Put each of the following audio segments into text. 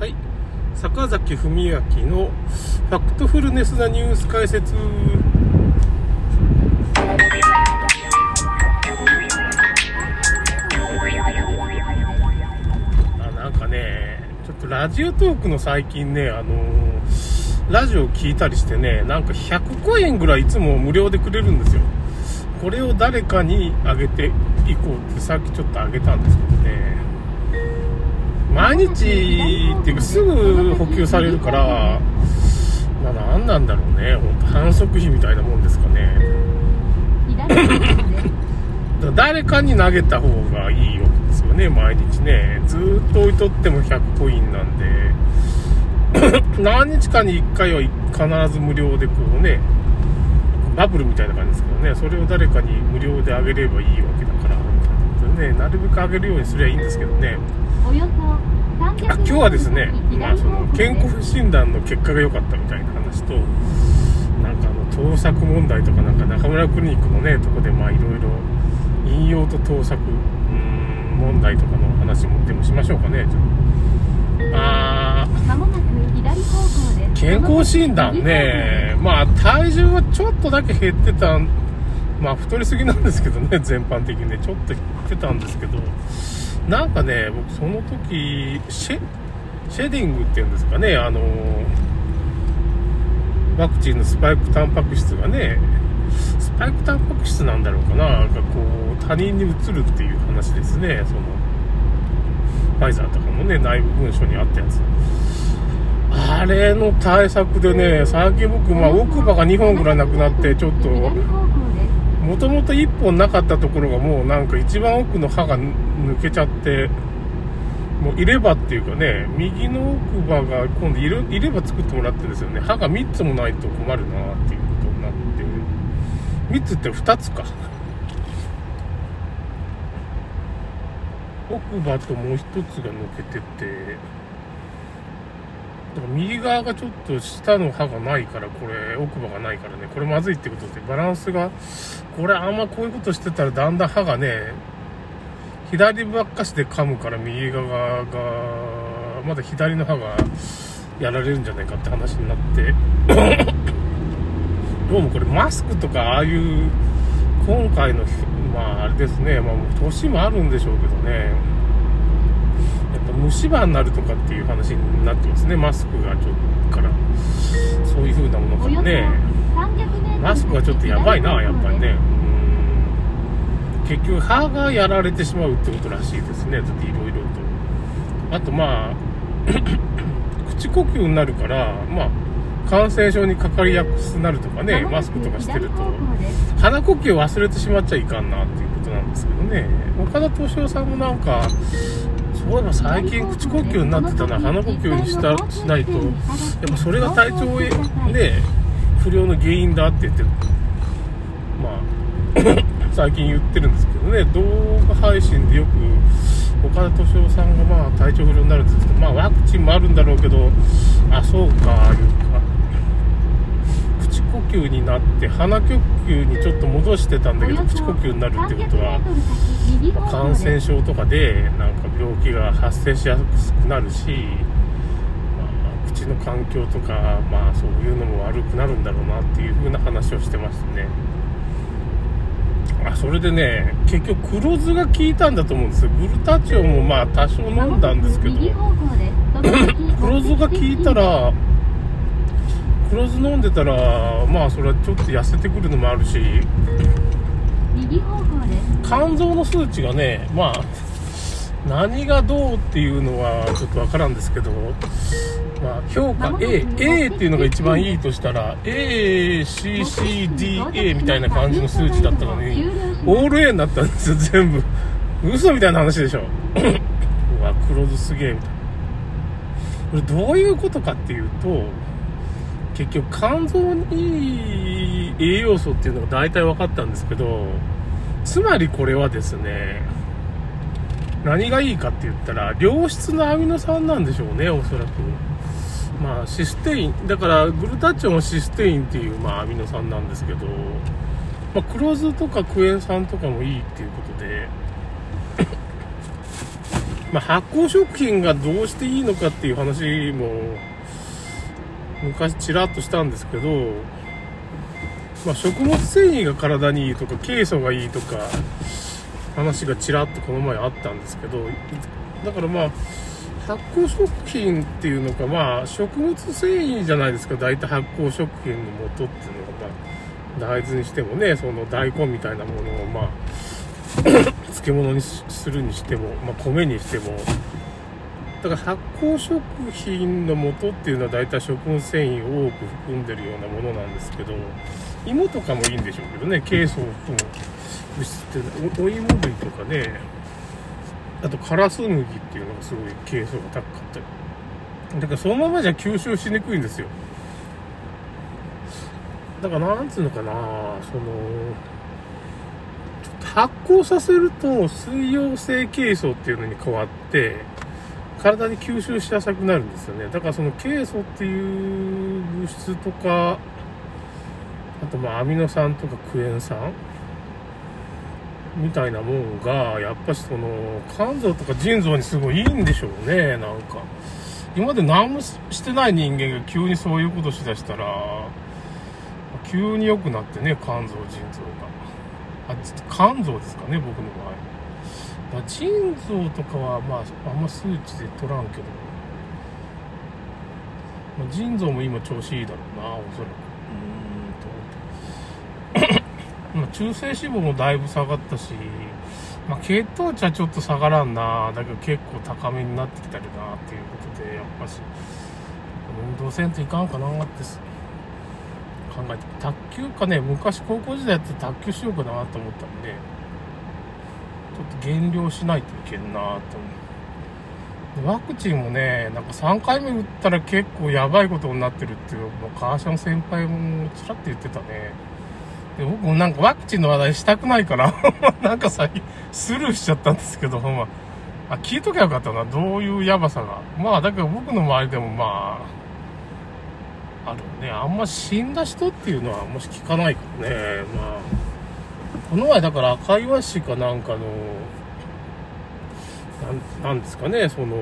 はい。坂崎文明のファクトフルネスなニュース解説。あなんかねちょっとラジオトークの最近ねあのラジオ聞いたりしてねなんか100コインぐらいいつも無料でくれるんですよ。これを誰かにあげていこうってさっきちょっとあげたんですけどね。毎日っていうかすぐ補給されるからまあ何なんだろうね。本当反則費みたいなもんですかね。だから誰かに投げた方がいいわけですよね毎日ね。ずーっと置いとっても100コインなんで。何日かに1回は必ず無料でこうねバブルみたいな感じですけどね。それを誰かに無料であげればいいわけだからねなるべくあげるようにすりゃいいんですけどねあ今日はですね、まあ、その健康診断の結果が良かったみたいな話となんかあの盗作問題とかなんか中村クリニックのねとこでまあいろいろ引用と盗作うーん問題とかの話もでもしましょうかねちょっとあー健康診断ねまあ体重はちょっとだけ減ってたまあ太りすぎなんですけどね全般的にねちょっと減ってたんですけどなんかね僕その時シェシェディングっていうんですかねあのワクチンのスパイクタンパク質がねスパイクタンパク質なんだろうかななんかこう他人に移るっていう話ですねそのファイザーとかのね内部文書にあったやつ。あれの対策でね最近僕、まあ、奥歯が2本ぐらいなくなってちょっともともと1本なかったところがもうなんか一番奥の歯が抜けちゃってもう入れ歯っていうかね右の奥歯が今度入れ歯作ってもらってですよね。歯が3つもないと困るなっていうことになって。3つって2つか。奥歯ともう1つが抜けてて。右側がちょっと下の歯がないから、これ、奥歯がないからね、これまずいってことで、バランスが、これあんまこういうことしてたらだんだん歯がね、左ばっかしで噛むから右側が、まだ左の歯がやられるんじゃないかって話になって、どうもこれマスクとかああいう、今回の、まああれですね、まあ年もあるんでしょうけどね、虫歯になるとかっていう話になってますね、マスクがちょっとから、そういう風なものからね、マスクはちょっとやばいな、やっぱりね、うん。結局、歯がやられてしまうってことらしいですね、だっていろいろと。あと、まあ、口呼吸になるから、まあ、感染症にかかりやすくなるとかね、マスクとかしてると、鼻呼吸を忘れてしまっちゃいかんなっていうことなんですけどね、岡田敏夫さんもなんか、そういえば最近口呼吸になってたな鼻呼吸にしたしないとやっぱそれが体調へね不良の原因だって言ってる。まあ 最近言ってるんですけどね。動画配信でよく岡田敏夫さんがまあ体調不良になるって言ってまあワクチンもあるんだろうけどあそうかいうか。吸になって鼻呼吸にちょっと戻してたんだけど口呼吸になるってことは感染症とかでなんか病気が発生しやすくなるし、まあ、口の環境とか、まあ、そういうのも悪くなるんだろうなっていう風な話をしてましたね。あそれでね結局黒酢が効いたんだと思うんですよ。グルタチオンもまあ多少飲んだんですけど 黒酢が効いたら黒酢飲んでたらまあそれはちょっと痩せてくるのもあるし肝臓の数値がねまあ何がどうっていうのはちょっとわからんですけど、まあ、評価 A、A っていうのが一番いいとしたら、A、C、C、D、A みたいな感じの数値だったのに、オール A になったんですよ、全部。嘘みたいな話でしょ。うわ、黒酢すげえ、みたいな。これどういうことかっていうと、結局肝臓にいい栄養素っていうのが大体分かったんですけど、つまりこれはですね、何がいいかって言ったら、良質なアミノ酸なんでしょうね、おそらく。まあ、システイン、だから、グルタチオンはシステインっていう、まあ、アミノ酸なんですけど、まあ、黒酢とかクエン酸とかもいいっていうことで、まあ、発酵食品がどうしていいのかっていう話も、昔ちらっとしたんですけど、まあ、食物繊維が体にいいとか、ケイ素がいいとか、話がちらっとこの前あったんですけど、だからまあ、発酵食品っていうのか、まあ、食物繊維じゃないですか、大体発酵食品の元っていうのが、まあ、大豆にしてもね、その大根みたいなものを、まあ、漬物にするにしても、まあ、米にしても、だから発酵食品の元っていうのは大体食物繊維を多く含んでるようなものなんですけど、芋とかもいいんでしょうけどね、ケイ素を含む物質ってお、お芋類とかね、あとカラス麦っていうのがすごいケイ素が高かったり。だからそのままじゃ吸収しにくいんですよ。だからなんつうのかな、その、発酵させると水溶性ケイ素っていうのに変わって、体に吸収しやすくなるんですよね。だからそのケイ素っていう物質とか、あとまあアミノ酸とかクエン酸みたいなもんが、やっぱしその肝臓とか腎臓にすごいいいんでしょうね、なんか。今まで何もしてない人間が急にそういうことしだしたら、急に良くなってね、肝臓、腎臓が。あ、肝臓ですかね、僕の場合。まあ、腎臓とかは、まあ、あんま数値で取らんけど、まあ、腎臓も今調子いいだろうな、おそらく。うーんと思って。まあ、中性脂肪もだいぶ下がったし、まあ、血糖値はちょっと下がらんな、だけど結構高めになってきたりな、っていうことで、やっぱし、運動せんといかんかなって考えて、卓球かね、昔高校時代やって卓球しようかなと思ったんで、ちょっと減量しないといけんなと思う。ワクチンもね、なんか3回目打ったら結構やばいことになってるっていう、もう川島先輩もちらっと言ってたね。で僕もなんかワクチンの話題したくないから なんかさ、スルーしちゃったんですけど、ほんま、あ、聞いときゃよかったな、どういうやばさが。まあ、だけど僕の周りでもまあ、あるね。あんま死んだ人っていうのはあんまし聞かないからね。まあ、この前だから赤岩市かなんかの、なんですかね、その、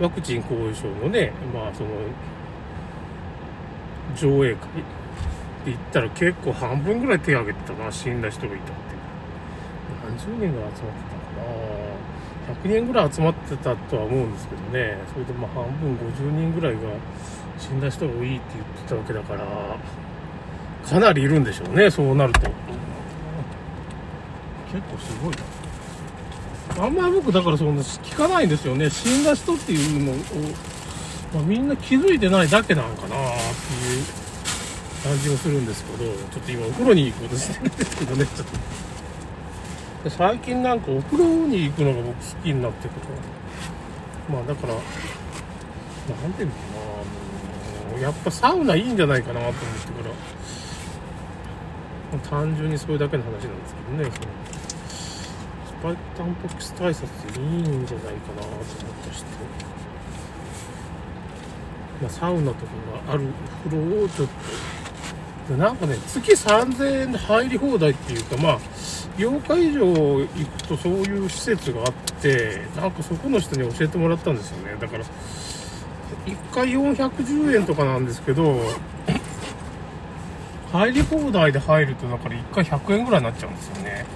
ワクチン後遺症のね、まあその、上映会って言ったら結構半分ぐらい手挙げてたな、死んだ人がいたって。何十人ぐらい集まってたかな。100人ぐらい集まってたとは思うんですけどね、それでまあ半分50人ぐらいが死んだ人が多いって言ってたわけだから、かなりいるんでしょうね、そうなると。結構すごいな。あんまり僕だからその聞かないんですよね。死んだ人っていうのを、まあ、みんな気づいてないだけなんかなっていう感じもするんですけど、ちょっと今お風呂に行こうとしてるんですけどね、ちょっと。最近なんかお風呂に行くのが僕好きになってくるまあだから、なんていうのかな、やっぱサウナいいんじゃないかなと思ってから、単純にそれだけの話なんですけどね、そのスパイタンパク質対策いいんじゃないかなと思ったして、まあ、サウナとかがあるお風呂をちょっと、でなんかね、月3000円で入り放題っていうか、まあ、8日以上行くとそういう施設があって、なんかそこの人に教えてもらったんですよね。だから、1回410円とかなんですけど、入り放題で入ると、だから1回100円ぐらいになっちゃうんですよね。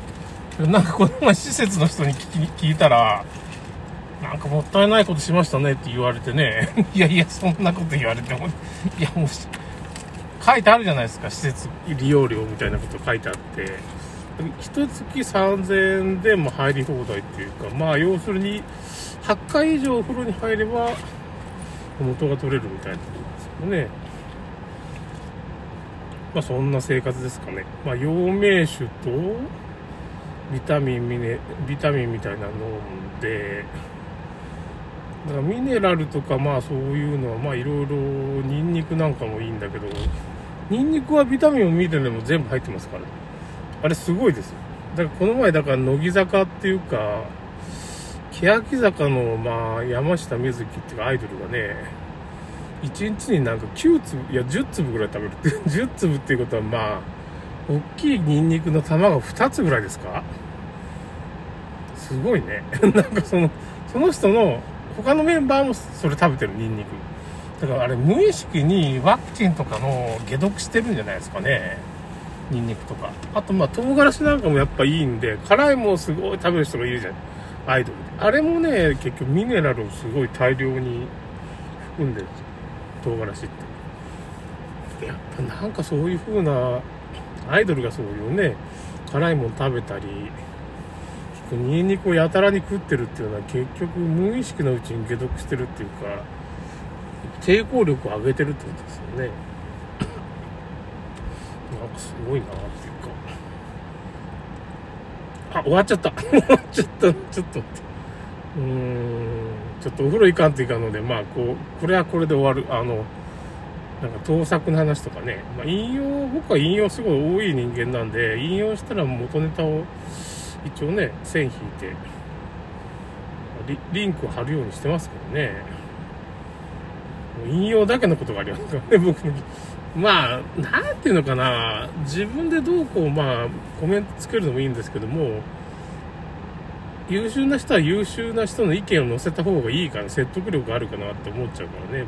なんかこの前施設の人に聞き聞いたら、なんかもったいないことしましたねって言われてね、いやいや、そんなこと言われても、いやもう、書いてあるじゃないですか、施設利用料みたいなこと書いてあって、一月3000円でも入り放題っていうか、まあ要するに、8回以上お風呂に入れば、元が取れるみたいなことですよね。まあそんな生活ですかね。まあ陽明酒と、ビタミンミネ、ビタミンみたいなの飲んで、だからミネラルとかまあそういうのはまあいろいろニンニクなんかもいいんだけど、ニンニクはビタミンもミネラルも全部入ってますから。あれすごいですよ。だからこの前だから乃木坂っていうか、欅坂のまあ山下美月っていうかアイドルがね、1日になんか9粒、いや10粒ぐらい食べるって、10粒っていうことはまあ、大きいニンニクの玉が2つぐらいですか？すごいね。なんかその、その人の、他のメンバーもそれ食べてるニンニク。だからあれ無意識にワクチンとかの解毒してるんじゃないですかね。ニンニクとか。あとまあ唐辛子なんかもやっぱいいんで、辛いもんすごい食べる人がいるじゃん。アイドルで。あれもね、結局ミネラルをすごい大量に含んでるんですよ。唐辛子って。やっぱなんかそういう風な、アイドルがそういうね、辛いもん食べたり、ニンニクをやたらに食ってるっていうのは結局無意識のうちに解毒してるっていうか、抵抗力を上げてるってことですよね。なんかすごいなっていうか。あ、終わっちゃった。終わっちゃった。ちょっと待って。うーん。ちょっとお風呂行かんといかんので、まあ、こう、これはこれで終わる。あの、なんか盗作の話とかね。まあ、引用、僕は引用すごい多い人間なんで、引用したら元ネタを一応ね、線引いて、リリンクを貼るようにしてますけどね。引用だけのことがありますからね、僕の。まあ、なんていうのかな、自分でどうこう、まあ、コメントつけるのもいいんですけども、優秀な人は優秀な人の意見を載せた方がいいから、説得力あるかなって思っちゃうからね、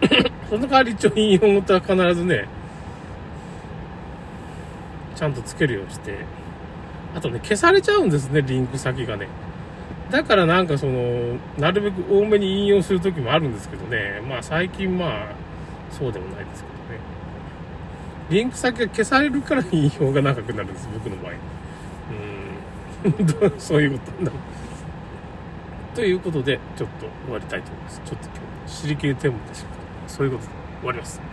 僕。その代わり一応引用元は必ずね、ちゃんとつけるようにして、あとね、消されちゃうんですね、リンク先がね。だからなんかその、なるべく多めに引用する時もあるんですけどね、まあ最近まあ、そうでもないですけどね。リンク先が消されるから引用が長くなるんです、僕の場合。そういうことなる。ということで、ちょっと終わりたいと思います。ちょっと今日、知りきりテーマでしたけど、そういうことで終わります。